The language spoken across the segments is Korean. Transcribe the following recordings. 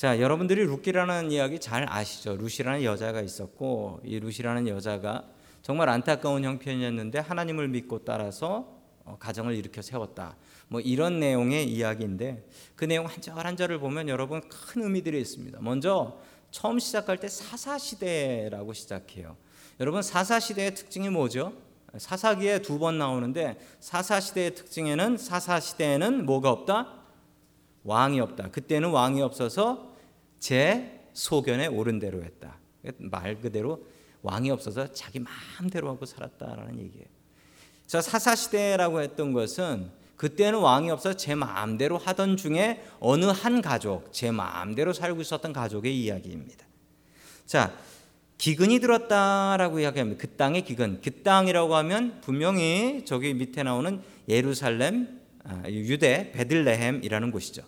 자, 여러분들이 룻기라는 이야기 잘 아시죠? 룻이라는 여자가 있었고 이 룻이라는 여자가 정말 안타까운 형편이었는데 하나님을 믿고 따라서 어, 가정을 일으켜 세웠다. 뭐 이런 내용의 이야기인데 그 내용 한 절 한 절을 보면 여러분 큰 의미들이 있습니다. 먼저 처음 시작할 때 사사 시대라고 시작해요. 여러분 사사 시대의 특징이 뭐죠? 사사기에 두 번 나오는데 사사 시대의 특징에는 사사 시대에는 뭐가 없다? 왕이 없다. 그때는 왕이 없어서 제 소견에 옳은 대로 했다. 말 그대로 왕이 없어서 자기 마음대로 하고 살았다라는 얘기예요. 자, 사사 시대라고 했던 것은 그때는 왕이 없어 제 마음대로 하던 중에 어느 한 가족, 제 마음대로 살고 있었던 가족의 이야기입니다. 자, 기근이 들었다라고 이야기합니다. 그 땅의 기근. 그 땅이라고 하면 분명히 저기 밑에 나오는 예루살렘, 아, 유대, 베들레헴이라는 곳이죠.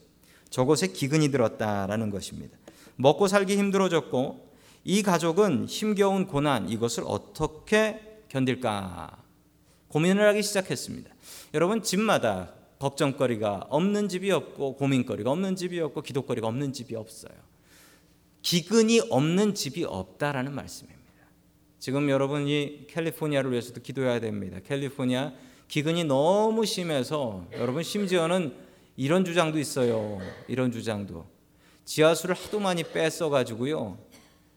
저곳에 기근이 들었다라는 것입니다. 먹고 살기 힘들어졌고 이 가족은 힘겨운 고난 이것을 어떻게 견딜까 고민을 하기 시작했습니다. 여러분 집마다 걱정거리가 없는 집이 없고 고민거리가 없는 집이 없고 기도거리가 없는 집이 없어요. 기근이 없는 집이 없다라는 말씀입니다. 지금 여러분이 캘리포니아를 위해서도 기도해야 됩니다. 캘리포니아 기근이 너무 심해서 여러분 심지어는 이런 주장도 있어요. 이런 주장도 지하수를 하도 많이 뺐어 가지고요.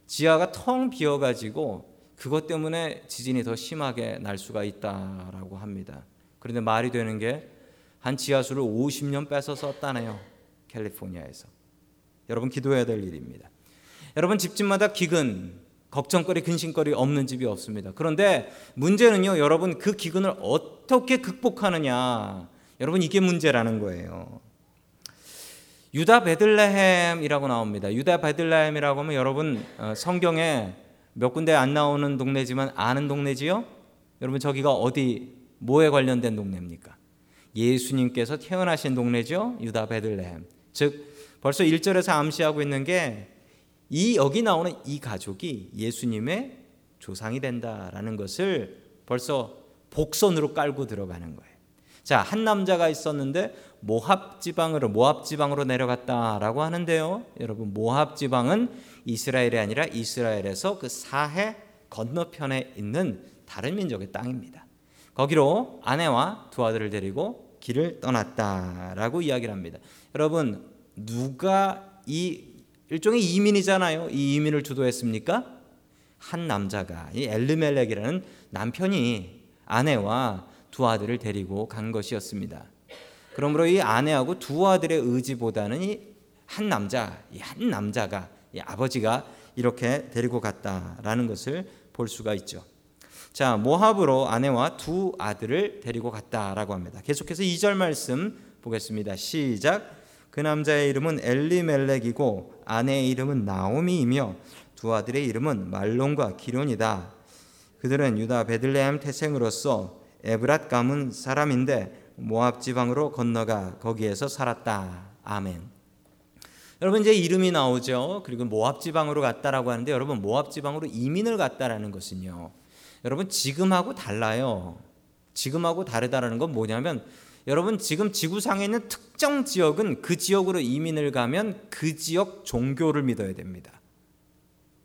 지하가 텅 비어 가지고 그것 때문에 지진이 더 심하게 날 수가 있다라고 합니다. 그런데 말이 되는 게 한 지하수를 50년 뺏어 썼다네요. 캘리포니아에서. 여러분 기도해야 될 일입니다. 여러분 집집마다 기근, 걱정거리, 근심거리 없는 집이 없습니다. 그런데 문제는요, 여러분 그 기근을 어떻게 극복하느냐. 여러분 이게 문제라는 거예요. 유다 베들레헴이라고 나옵니다. 유다 베들레헴이라고 하면 여러분 어, 성경에 몇 군데 안 나오는 동네지만 아는 동네지요? 여러분 저기가 어디 뭐에 관련된 동네입니까? 예수님께서 태어나신 동네죠. 유다 베들레헴. 즉 벌써 1절에서 암시하고 있는 게 이 여기 나오는 이 가족이 예수님의 조상이 된다라는 것을 벌써 복선으로 깔고 들어가는 거예요. 자, 한 남자가 있었는데 모압 지방으로 모압 지방으로 내려갔다라고 하는데요. 여러분 모압 지방은 이스라엘이 아니라 이스라엘에서 그 사해 건너편에 있는 다른 민족의 땅입니다. 거기로 아내와 두 아들을 데리고 길을 떠났다라고 이야기를 합니다. 여러분 누가 이 일종의 이민이잖아요. 이 이민을 주도했습니까? 한 남자가 이 엘르멜렉이라는 남편이 아내와 두 아들을 데리고 간 것이었습니다. 그러므로 이 아내하고 두 아들의 의지보다는 이 한 남자, 이 한 남자가 이 아버지가 이렇게 데리고 갔다라는 것을 볼 수가 있죠. 자, 모압으로 아내와 두 아들을 데리고 갔다라고 합니다. 계속해서 2절 말씀 보겠습니다. 시작. 그 남자의 이름은 엘리멜렉이고 아내의 이름은 나오미이며 두 아들의 이름은 말론과 기론이다. 그들은 유다 베들레헴 태생으로서 에브랏 가문 사람인데 모압 지방으로 건너가 거기에서 살았다. 아멘. 여러분 이제 이름이 나오죠. 그리고 모압 지방으로 갔다라고 하는데 여러분 모압 지방으로 이민을 갔다라는 것은요. 여러분 지금하고 달라요. 지금하고 다르다라는 건 뭐냐면 여러분 지금 지구상에 있는 특정 지역은 그 지역으로 이민을 가면 그 지역 종교를 믿어야 됩니다.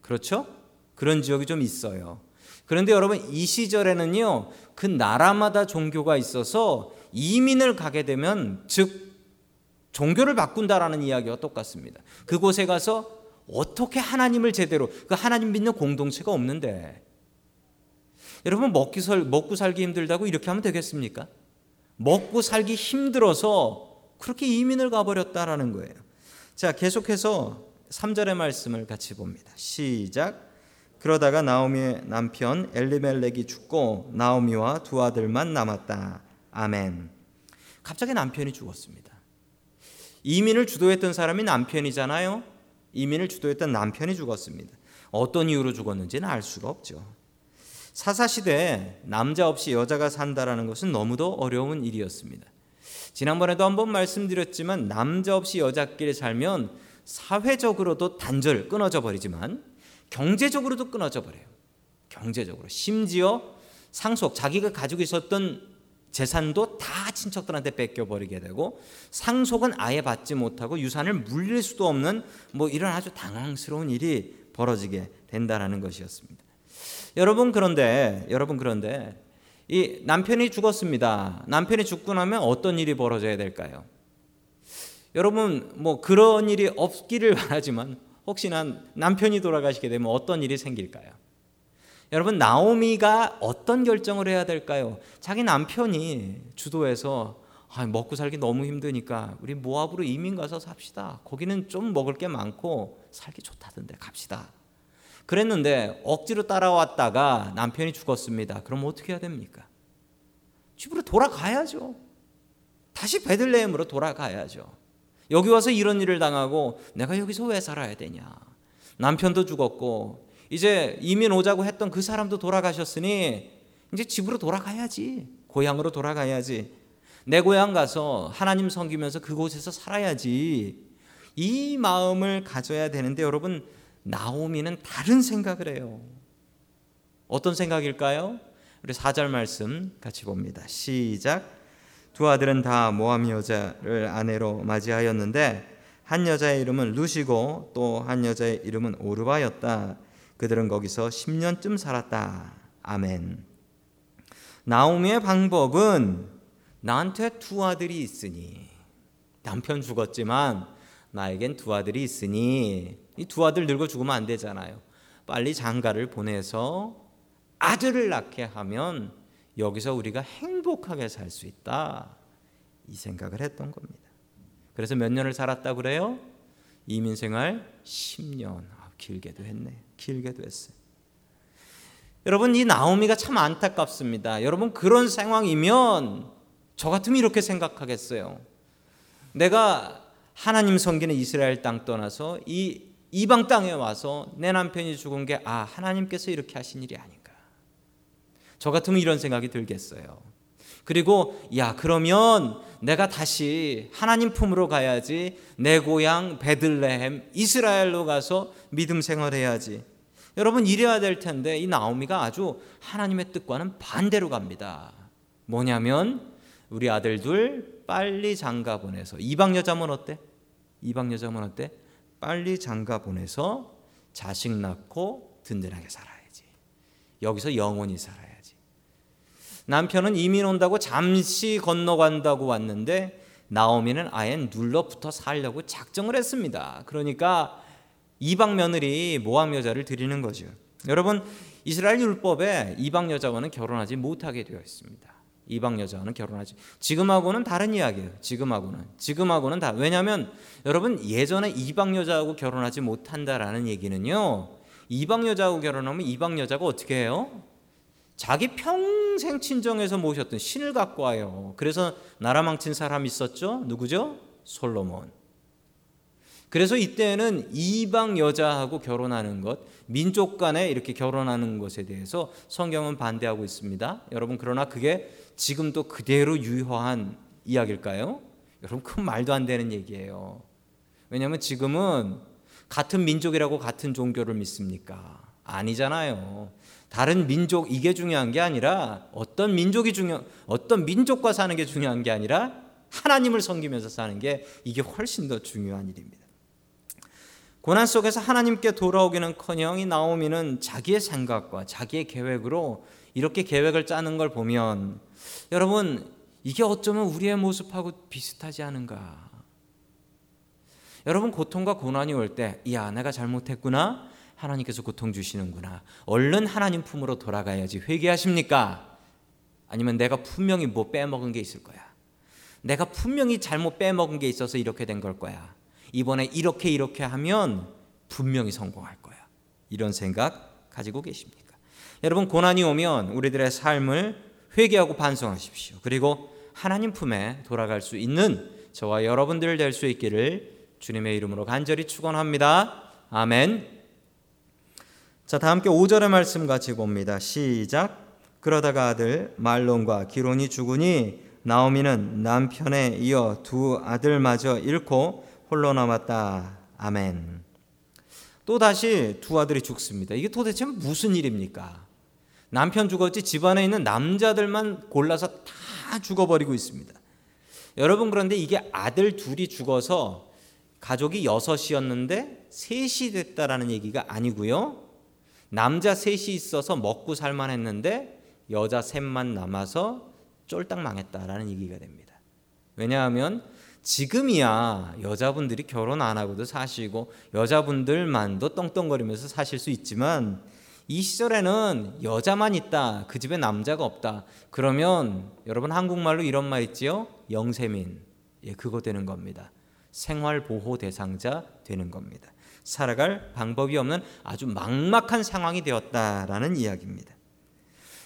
그렇죠? 그런 지역이 좀 있어요. 그런데 여러분 이 시절에는요 그 나라마다 종교가 있어서 이민을 가게 되면 즉 종교를 바꾼다라는 이야기와 똑같습니다. 그곳에 가서 어떻게 하나님을 제대로 그 하나님 믿는 공동체가 없는데 여러분 먹기 살 먹고 살기 힘들다고 이렇게 하면 되겠습니까? 먹고 살기 힘들어서 그렇게 이민을 가버렸다라는 거예요. 자 계속해서 3절의 말씀을 같이 봅니다. 시작. 그러다가 나오미의 남편 엘리멜렉이 죽고 나오미와 두 아들만 남았다. 아멘. 갑자기 남편이 죽었습니다. 이민을 주도했던 사람이 남편이잖아요. 이민을 주도했던 남편이 죽었습니다. 어떤 이유로 죽었는지는 알 수가 없죠. 사사 시대에 남자 없이 여자가 산다라는 것은 너무도 어려운 일이었습니다. 지난번에도 한번 말씀드렸지만 남자 없이 여자끼리 살면 사회적으로도 단절 끊어져 버리지만 경제적으로도 끊어져 버려요. 경제적으로 심지어 상속 자기가 가지고 있었던 재산도 다 친척들한테 뺏겨버리게 되고 상속은 아예 받지 못하고 유산을 물릴 수도 없는 뭐 이런 아주 당황스러운 일이 벌어지게 된다라는 것이었습니다. 여러분 그런데 여러분 그런데 이 남편이 죽었습니다. 남편이 죽고 나면 어떤 일이 벌어져야 될까요? 여러분 뭐 그런 일이 없기를 바라지만 혹시나 남편이 돌아가시게 되면 어떤 일이 생길까요? 여러분 나오미가 어떤 결정을 해야 될까요? 자기 남편이 주도해서 아, 먹고 살기 너무 힘드니까 우리 모압으로 이민 가서 삽시다. 거기는 좀 먹을 게 많고 살기 좋다던데 갑시다. 그랬는데 억지로 따라왔다가 남편이 죽었습니다. 그럼 어떻게 해야 됩니까? 집으로 돌아가야죠. 다시 베들레헴으로 돌아가야죠. 여기 와서 이런 일을 당하고 내가 여기서 왜 살아야 되냐? 남편도 죽었고 이제 이민 오자고 했던 그 사람도 돌아가셨으니 이제 집으로 돌아가야지. 고향으로 돌아가야지. 내 고향 가서 하나님 섬기면서 그곳에서 살아야지. 이 마음을 가져야 되는데 여러분 나오미는 다른 생각을 해요. 어떤 생각일까요? 우리 4절 말씀 같이 봅니다. 시작. 두 아들은 다 모함 여자를 아내로 맞이하였는데 한 여자의 이름은 루시고 또 한 여자의 이름은 오르바였다. 그들은 거기서 10년쯤 살았다. 아멘. 나오미의 방법은 나한테 두 아들이 있으니 남편 죽었지만 나에겐 두 아들이 있으니 이 두 아들 늙어 죽으면 안 되잖아요. 빨리 장가를 보내서 아들을 낳게 하면 여기서 우리가 행복하게 살 수 있다. 이 생각을 했던 겁니다. 그래서 몇 년을 살았다 그래요? 이민 생활 10년. 아, 길게도 했네. 길게도 했어요. 여러분 이 나오미가 참 안타깝습니다. 여러분 그런 상황이면 저 같으면 이렇게 생각하겠어요. 내가 하나님 섬기는 이스라엘 땅 떠나서 이 이방 땅에 와서 내 남편이 죽은 게 아, 하나님께서 이렇게 하신 일이 아닌가. 저 같으면 이런 생각이 들겠어요. 그리고 야, 그러면 내가 다시 하나님 품으로 가야지. 내 고향 베들레헴 이스라엘로 가서 믿음 생활해야지. 여러분 이래야 될 텐데 이 나오미가 아주 하나님의 뜻과는 반대로 갑니다. 뭐냐면 우리 아들 둘 빨리 장가 보내서 이방 여자면 어때? 이방 여자면 어때? 빨리 장가 보내서 자식 낳고 든든하게 살아야지. 여기서 영원히 살아야지. 남편은 이민 온다고 잠시 건너간다고 왔는데 나오미는 아예 눌러붙어 살려고 작정을 했습니다. 그러니까 이방 며느리 모함 여자를 드리는 거죠. 여러분 이스라엘 율법에 이방 여자와는 결혼하지 못하게 되어 있습니다. 이방 여자와는 결혼하지. 지금하고는 다른 이야기예요. 지금하고는 지금하고는 다. 왜냐하면 여러분 예전에 이방 여자하고 결혼하지 못한다라는 얘기는요. 이방 여자하고 결혼하면 이방 여자가 어떻게 해요? 자기 평생 친정에서 모셨던 신을 갖고 와요. 그래서 나라 망친 사람 있었죠? 누구죠? 솔로몬. 그래서 이때는 이방 여자하고 결혼하는 것, 민족 간에 이렇게 결혼하는 것에 대해서 성경은 반대하고 있습니다. 여러분 그러나 그게 지금도 그대로 유효한 이야기일까요? 여러분 그 말도 안 되는 얘기예요. 왜냐하면 지금은 같은 민족이라고 같은 종교를 믿습니까? 아니잖아요. 다른 민족 이게 중요한 게 아니라 어떤 민족이 중요 어떤 민족과 사는 게 중요한 게 아니라 하나님을 섬기면서 사는 게 이게 훨씬 더 중요한 일입니다. 고난 속에서 하나님께 돌아오기는커녕 이 나오미는 자기의 생각과 자기의 계획으로 이렇게 계획을 짜는 걸 보면 여러분 이게 어쩌면 우리의 모습하고 비슷하지 않은가? 여러분 고통과 고난이 올 때, 야 내가 잘못했구나. 하나님께서 고통 주시는구나. 얼른 하나님 품으로 돌아가야지. 회개하십니까? 아니면 내가 분명히 뭐 빼먹은 게 있을 거야. 내가 분명히 잘못 빼먹은 게 있어서 이렇게 된 걸 거야. 이번에 이렇게 이렇게 하면 분명히 성공할 거야. 이런 생각 가지고 계십니까? 여러분 고난이 오면 우리들의 삶을 회개하고 반성하십시오. 그리고 하나님 품에 돌아갈 수 있는 저와 여러분들 될 수 있기를 주님의 이름으로 간절히 축원합니다. 아멘. 자, 다 함께 5절의 말씀 같이 봅니다. 시작. 그러다가 아들 말론과 기론이 죽으니 나오미는 남편에 이어 두 아들마저 잃고 홀로 남았다. 아멘. 또 다시 두 아들이 죽습니다. 이게 도대체 무슨 일입니까? 남편 죽었지 집안에 있는 남자들만 골라서 다다 죽어버리고 있습니다. 여러분 그런데 이게 아들 둘이 죽어서 가족이 여섯이었는데 셋이 됐다라는 얘기가 아니고요. 남자 셋이 있어서 먹고 살만 했는데 여자 셋만 남아서 쫄딱 망했다라는 얘기가 됩니다. 왜냐하면 지금이야 여자분들이 결혼 안 하고도 사시고 여자분들만도 떵떵거리면서 사실 수 있지만 이 시절에는 여자만 있다. 그 집에 남자가 없다. 그러면 여러분 한국말로 이런 말 있지요? 영세민. 예, 그거 되는 겁니다. 생활 보호 대상자 되는 겁니다. 살아갈 방법이 없는 아주 막막한 상황이 되었다라는 이야기입니다.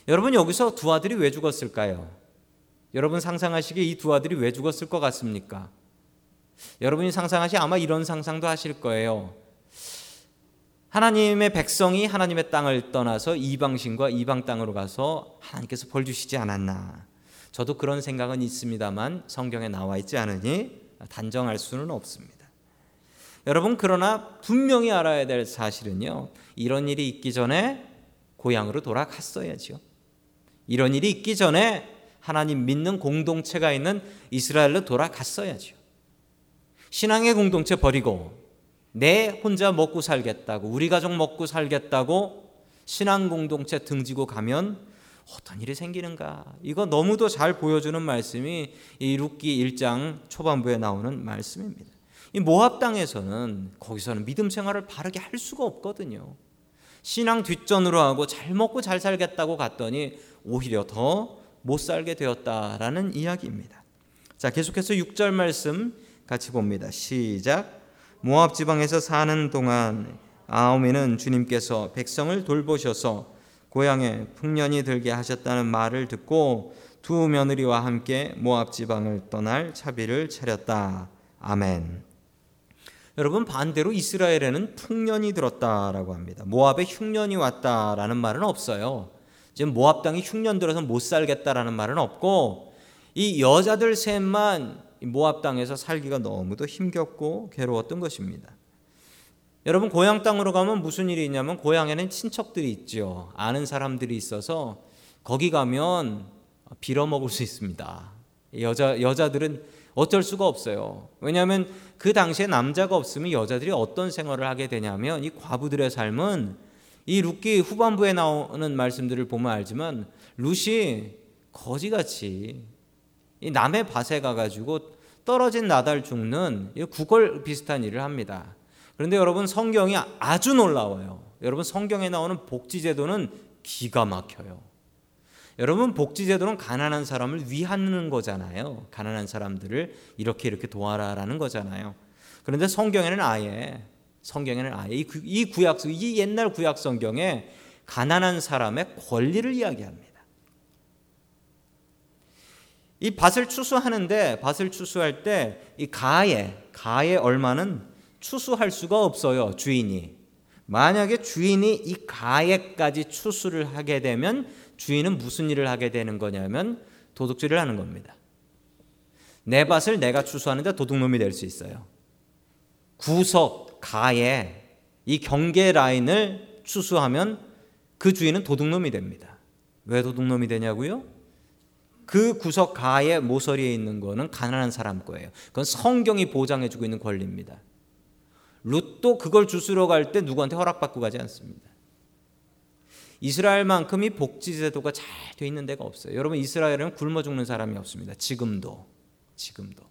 여러분 여기서 두 아들이 왜 죽었을까요? 여러분 상상하시기에 이 두 아들이 왜 죽었을 것 같습니까? 여러분이 상상하시 아마 이런 상상도 하실 거예요. 하나님의 백성이 하나님의 땅을 떠나서 이방신과 이방 땅으로 가서 하나님께서 벌 주시지 않았나. 저도 그런 생각은 있습니다만 성경에 나와 있지 않으니 단정할 수는 없습니다. 여러분 그러나 분명히 알아야 될 사실은요. 이런 일이 있기 전에 고향으로 돌아갔어야죠. 이런 일이 있기 전에 하나님 믿는 공동체가 있는 이스라엘로 돌아갔어야죠. 신앙의 공동체 버리고 내 혼자 먹고 살겠다고 우리 가족 먹고 살겠다고 신앙 공동체 등지고 가면 어떤 일이 생기는가? 이거 너무도 잘 보여주는 말씀이 이 룻기 1장 초반부에 나오는 말씀입니다. 이 모압 땅에서는 거기서는 믿음 생활을 바르게 할 수가 없거든요. 신앙 뒷전으로 하고 잘 먹고 잘 살겠다고 갔더니 오히려 더 못 살게 되었다라는 이야기입니다. 자, 계속해서 6절 말씀 같이 봅니다. 시작. 모압 지방에서 사는 동안 아오미는 주님께서 백성을 돌보셔서 고향에 풍년이 들게 하셨다는 말을 듣고 두 며느리와 함께 모압 지방을 떠날 차비를 차렸다. 아멘. 여러분 반대로 이스라엘에는 풍년이 들었다라고 합니다. 모압에 흉년이 왔다라는 말은 없어요. 지금 모압 땅이 흉년 들어서 못 살겠다라는 말은 없고 이 여자들 셋만 모압 땅에서 살기가 너무도 힘겹고 괴로웠던 것입니다. 여러분 고향 땅으로 가면 무슨 일이 있냐면 고향에는 친척들이 있죠. 아는 사람들이 있어서 거기 가면 빌어 먹을 수 있습니다. 여자 여자들은 어쩔 수가 없어요. 왜냐하면 그 당시에 남자가 없으면 여자들이 어떤 생활을 하게 되냐면 이 과부들의 삶은 이 룻기 후반부에 나오는 말씀들을 보면 알지만 룻이 거지같이 이 남의 밭에 가가지고 떨어진 나달 죽는 구걸 비슷한 일을 합니다. 그런데 여러분 성경이 아주 놀라워요. 여러분 성경에 나오는 복지제도는 기가 막혀요. 여러분 복지제도는 가난한 사람을 위하는 거잖아요. 가난한 사람들을 이렇게 이렇게 도와라라는 거잖아요. 그런데 성경에는 아예 성경에는 아예 이 구약 이 옛날 구약 성경에 가난한 사람의 권리를 이야기합니다. 이 밭을 추수하는데 밭을 추수할 때 이 가에 가의 얼마는 추수할 수가 없어요 주인이 만약에 주인이 이 가에까지 추수를 하게 되면 주인은 무슨 일을 하게 되는 거냐면 도둑질을 하는 겁니다. 내 밭을 내가 추수하는데 도둑놈이 될 수 있어요. 구석 가에 이 경계 라인을 추수하면 그 주인은 도둑놈이 됩니다. 왜 도둑놈이 되냐고요? 그 구석 가의 모서리에 있는 거는 가난한 사람 거예요. 그건 성경이 보장해 주고 있는 권리입니다. 룻도 그걸 주스러 갈 때 누구한테 허락받고 가지 않습니다. 이스라엘만큼이 복지 제도가 잘 돼 있는 데가 없어요. 여러분 이스라엘은 굶어 죽는 사람이 없습니다. 지금도 지금도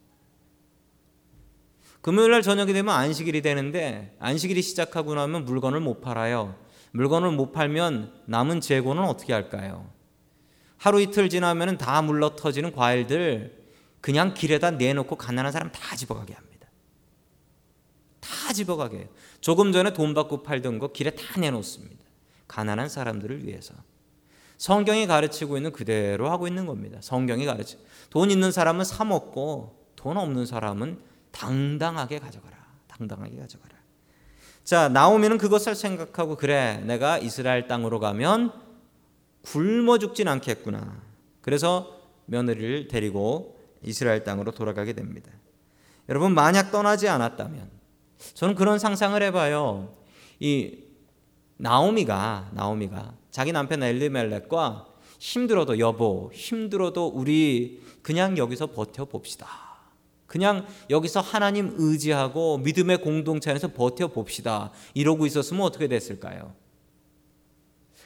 금요일 날 저녁이 되면 안식일이 되는데 안식일이 시작하고 나면 물건을 못 팔아요. 물건을 못 팔면 남은 재고는 어떻게 할까요? 하루 이틀 지나면 다 물러 터지는 과일들 그냥 길에다 내놓고 가난한 사람 다 집어가게 합니다. 다 집어가게 해요. 조금 전에 돈 받고 팔던 거 길에 다 내놓습니다. 가난한 사람들을 위해서. 성경이 가르치고 있는 그대로 하고 있는 겁니다. 성경이 가르치. 돈 있는 사람은 사 먹고 돈 없는 사람은 당당하게 가져가라. 당당하게 가져가라. 자, 나오면은 그것을 생각하고 그래. 내가 이스라엘 땅으로 가면 굶어 죽진 않겠구나. 그래서 며느리를 데리고 이스라엘 땅으로 돌아가게 됩니다. 여러분 만약 떠나지 않았다면 저는 그런 상상을 해 봐요. 이 나오미가 나오미가 자기 남편 엘리멜렉과 힘들어도 여보, 힘들어도 우리 그냥 여기서 버텨 봅시다. 그냥 여기서 하나님 의지하고 믿음의 공동체 안에서 버텨 봅시다. 이러고 있었으면 어떻게 됐을까요?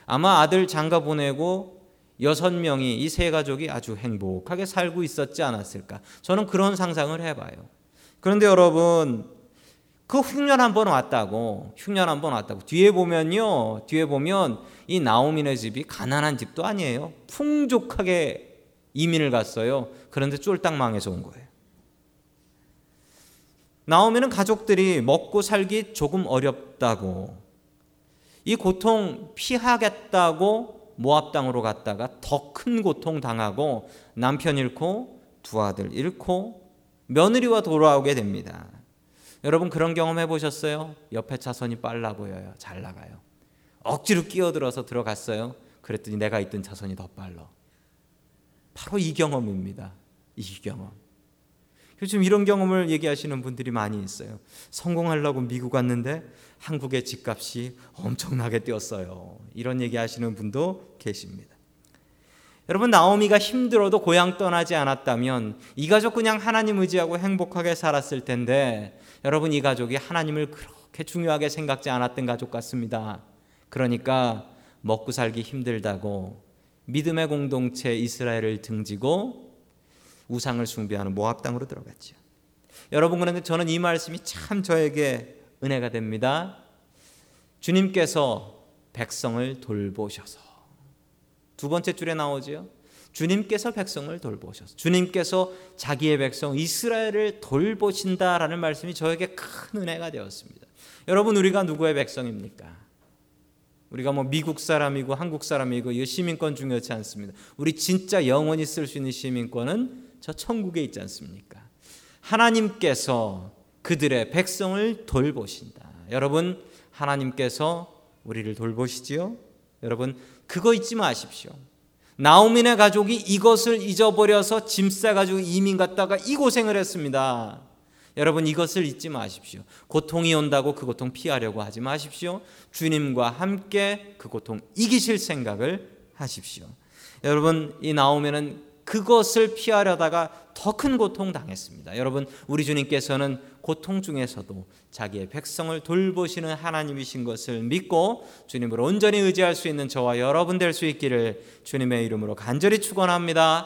아마 아들 장가 보내고 여섯 명이 이 세 가족이 아주 행복하게 살고 있었지 않았을까? 저는 그런 상상을 해봐요. 그런데 여러분 그 흉년 한 번 왔다고 흉년 한 번 왔다고 뒤에 보면요 뒤에 보면 이 나오미네 집이 가난한 집도 아니에요 풍족하게 이민을 갔어요 그런데 쫄딱 망해서 온 거예요 나오미는 가족들이 먹고 살기 조금 어렵다고 이 고통 피하겠다고 모압 땅으로 갔다가 더 큰 고통 당하고 남편 잃고 두 아들 잃고 며느리와 돌아오게 됩니다. 여러분 그런 경험 해 보셨어요? 옆에 차선이 빨라 보여요. 잘 나가요. 억지로 끼어들어서 들어갔어요. 그랬더니 내가 있던 차선이 더 빨라. 바로 이 경험입니다. 이 경험. 요즘 이런 경험을 얘기하시는 분들이 많이 있어요. 성공하려고 미국 왔는데 한국의 집값이 엄청나게 뛰었어요. 이런 얘기 하시는 분도 계십니다. 여러분 나오미가 힘들어도 고향 떠나지 않았다면 이 가족 그냥 하나님 의지하고 행복하게 살았을 텐데 여러분 이 가족이 하나님을 그렇게 중요하게 생각지 않았던 가족 같습니다. 그러니까 먹고 살기 힘들다고 믿음의 공동체 이스라엘을 등지고 우상을 숭배하는 모압 땅으로 들어갔죠. 여러분 그런데 저는 이 말씀이 참 저에게 은혜가 됩니다. 주님께서 백성을 돌보셔서 두 번째 줄에 나오지요. 주님께서 백성을 돌보셔서 주님께서 자기의 백성 이스라엘을 돌보신다라는 말씀이 저에게 큰 은혜가 되었습니다. 여러분 우리가 누구의 백성입니까? 우리가 뭐 미국 사람이고 한국 사람이고 이 시민권 중요치 않습니다. 우리 진짜 영원히 쓸 수 있는 시민권은 저 천국에 있지 않습니까? 하나님께서 그들의 백성을 돌보신다. 여러분 하나님께서 우리를 돌보시지요? 여러분 그거 잊지 마십시오. 나오민의 가족이 이것을 잊어버려서 짐 싸가지고 이민 갔다가 이 고생을 했습니다. 여러분 이것을 잊지 마십시오. 고통이 온다고 그 고통 피하려고 하지 마십시오. 주님과 함께 그 고통 이기실 생각을 하십시오. 여러분 이 나오면은 그것을 피하려다가 더 큰 고통 당했습니다. 여러분 우리 주님께서는 고통 중에서도 자기의 백성을 돌보시는 하나님이신 것을 믿고 주님을 온전히 의지할 수 있는 저와 여러분 될 수 있기를 주님의 이름으로 간절히 축원합니다.